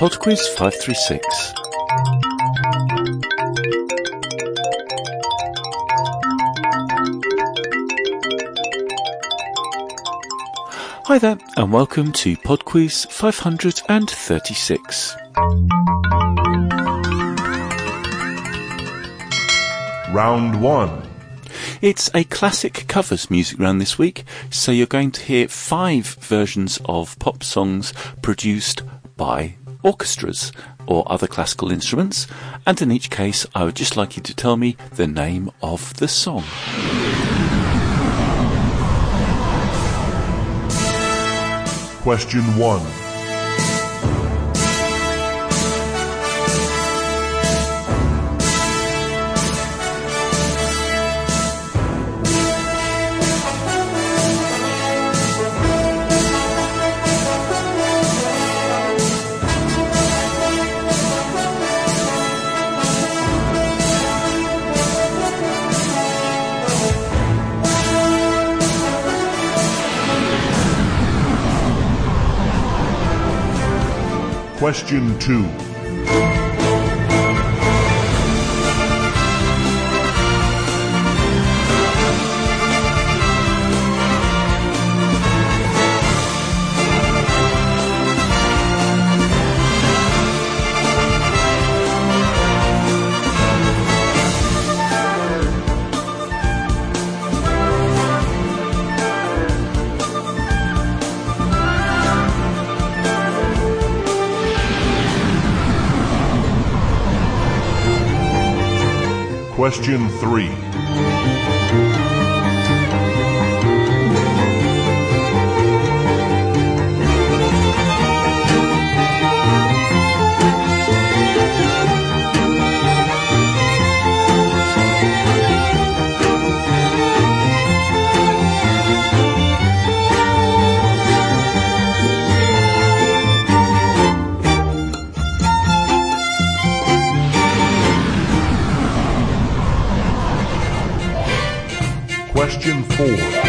Podquiz 536. Hi there, and welcome to Podquiz 536. Round 1. It's a classic covers music round this week, so you're going to hear five versions of pop songs produced by orchestras or other classical instruments, and in each case, I would just like you to tell me the name of the song. Question 1. Question 2. Question 3. Question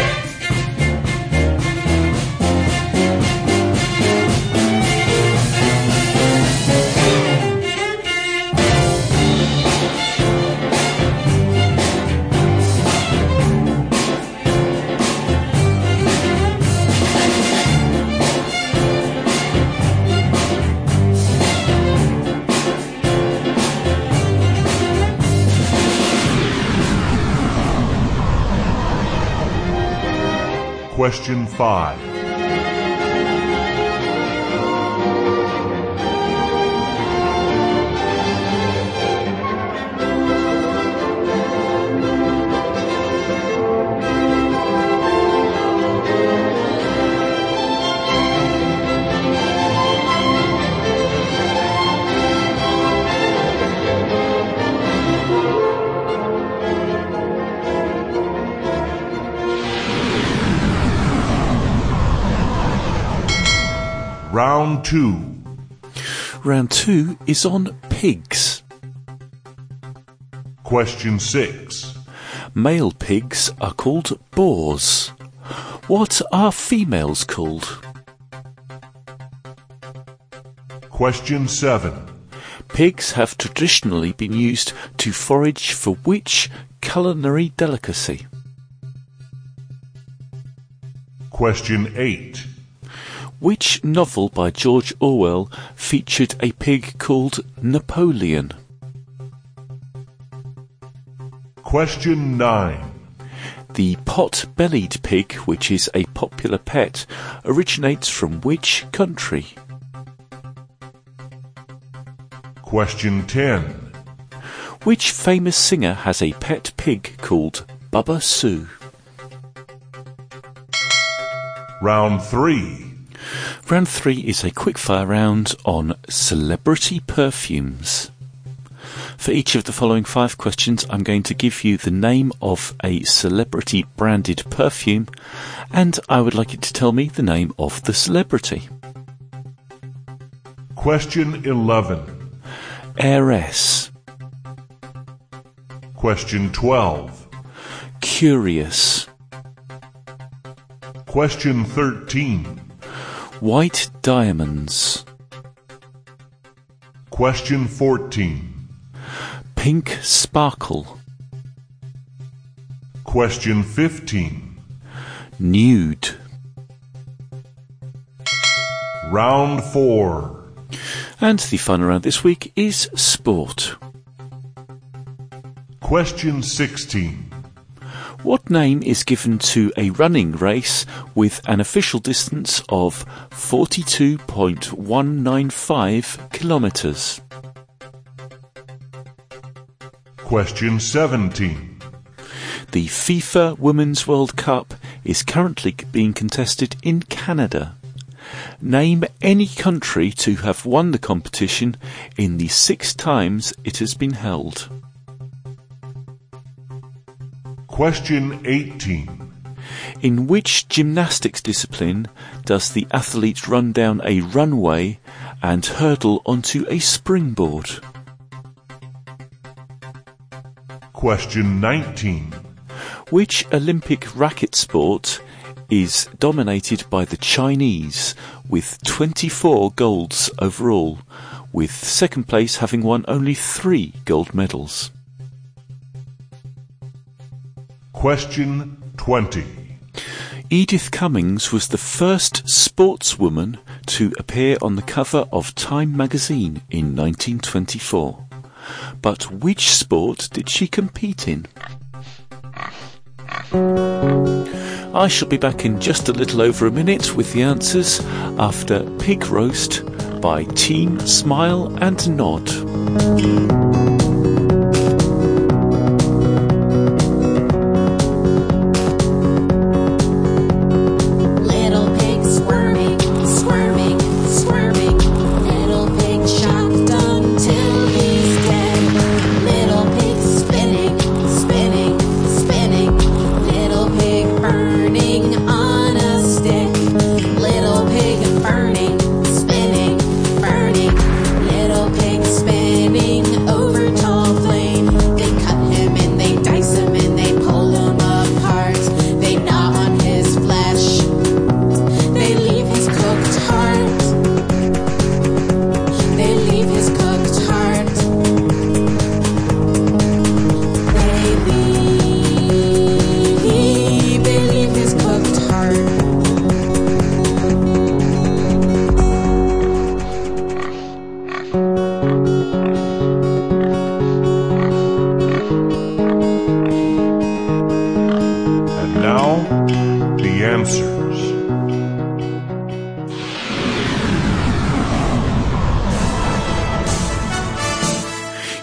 Question 5. Round 2. Round two is on pigs. Question 6. Male pigs are called boars. What are females called? Question 7. Pigs have traditionally been used to forage for which culinary delicacy? Question 8. Which novel by George Orwell featured a pig called Napoleon? Question 9. The pot-bellied pig, which is a popular pet, originates from which country? Question 10. Which famous singer has a pet pig called Bubba Sue? Round 3. Round three is a quickfire round on celebrity perfumes. For each of the following five questions, I'm going to give you the name of a celebrity branded perfume, and I would like you to tell me the name of the celebrity. Question 11. Heiress, Question 12. curious, Question 13. White diamonds, Question 14. Pink sparkle. Question 15. Nude. Round 4. And the fun round this week is sport. Question 16. What name is given to a running race with an official distance of 42.195 kilometres? Question 17. The FIFA Women's World Cup is currently being contested in Canada. Name any country to have won the competition in the six times it has been held. Question 18. In which gymnastics discipline does the athlete run down a runway and hurdle onto a springboard? Question 19. Which Olympic racket sport is dominated by the Chinese with 24 golds overall, with second place having won only three gold medals? Question 20. Edith Cummings was the first sportswoman to appear on the cover of Time magazine in 1924. But which sport did she compete in? I shall be back in just a little over a minute with the answers after Pig Roast by Team Smile and Nod.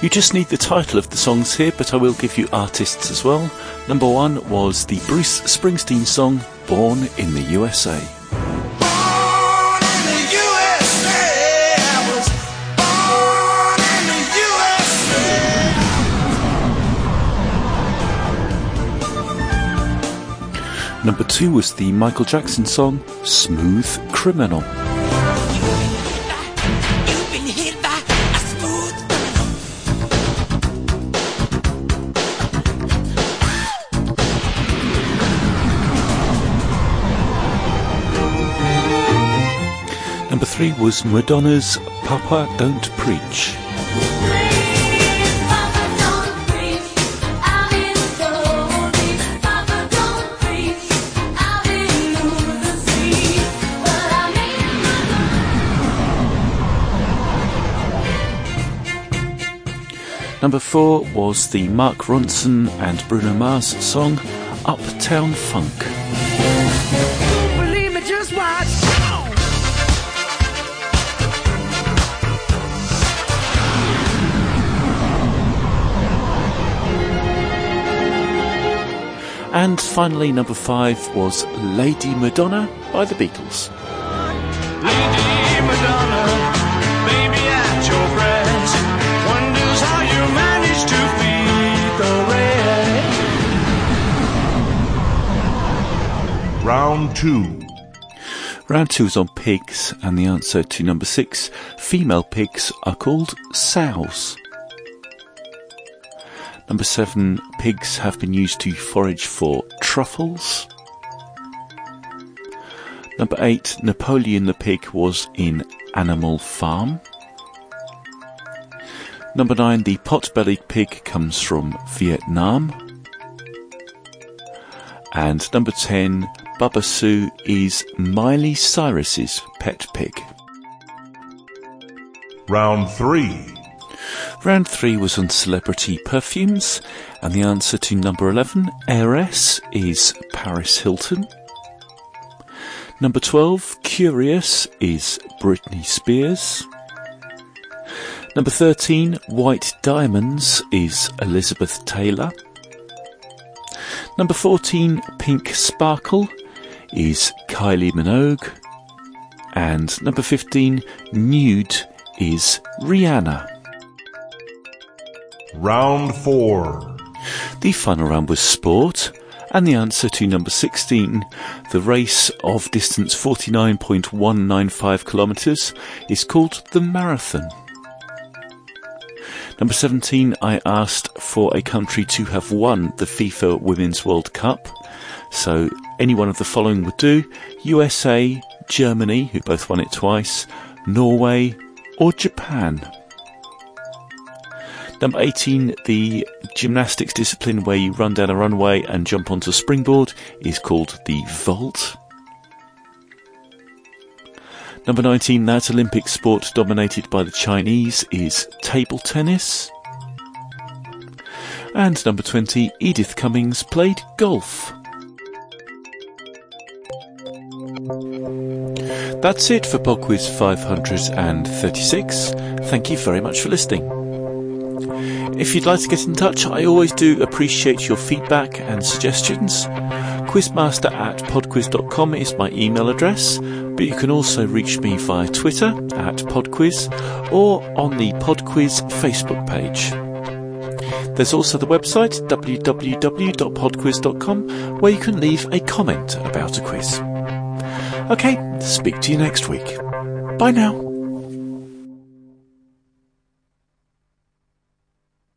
You just need the title of the songs here, but I will give you artists as well. Number one was the Bruce Springsteen song Born in the USA. Born in the USA, I was born in the USA. Number two was the Michael Jackson song Smooth Criminal. Three was Madonna's Papa Don't Preach. Number four was the Mark Ronson and Bruno Mars song Uptown Funk. And finally, number five was Lady Madonna by the Beatles. Lady Madonna, baby at your breast. Wonders how you manage to feed the rest. Round 2. Round two is on pigs, and the answer to number six female pigs are called sows. Number seven, pigs have been used to forage for truffles. Number eight, Napoleon the pig was in Animal Farm. Number nine, the pot-bellied pig comes from Vietnam. And number ten, Bubba Sue is Miley Cyrus's pet pig. Round 3. Round three was on celebrity perfumes, and the answer to number 11, Heiress, is Paris Hilton. Number 12, Curious, is Britney Spears. Number 13, White Diamonds, is Elizabeth Taylor. Number 14, Pink Sparkle, is Kylie Minogue. And number 15, Nude, is Rihanna. Round 4. The final round was sport, and the answer to number 16, the race of distance 49.195 kilometres, is called the marathon. Number 17, I asked for a country to have won the FIFA Women's World Cup. So any one of the following would do USA, Germany, who both won it twice, Norway, or Japan. Number 18, the gymnastics discipline where you run down a runway and jump onto a springboard is called the vault. Number 19, that Olympic sport dominated by the Chinese is table tennis. And number 20, Edith Cummings played golf. That's it for PodQuiz 536. Thank you very much for listening. If you'd like to get in touch, I always do appreciate your feedback and suggestions. Quizmaster at podquiz.com is my email address, but you can also reach me via Twitter at podquiz or on the Podquiz Facebook page. There's also the website www.podquiz.com where you can leave a comment about a quiz. Okay, speak to you next week. Bye now.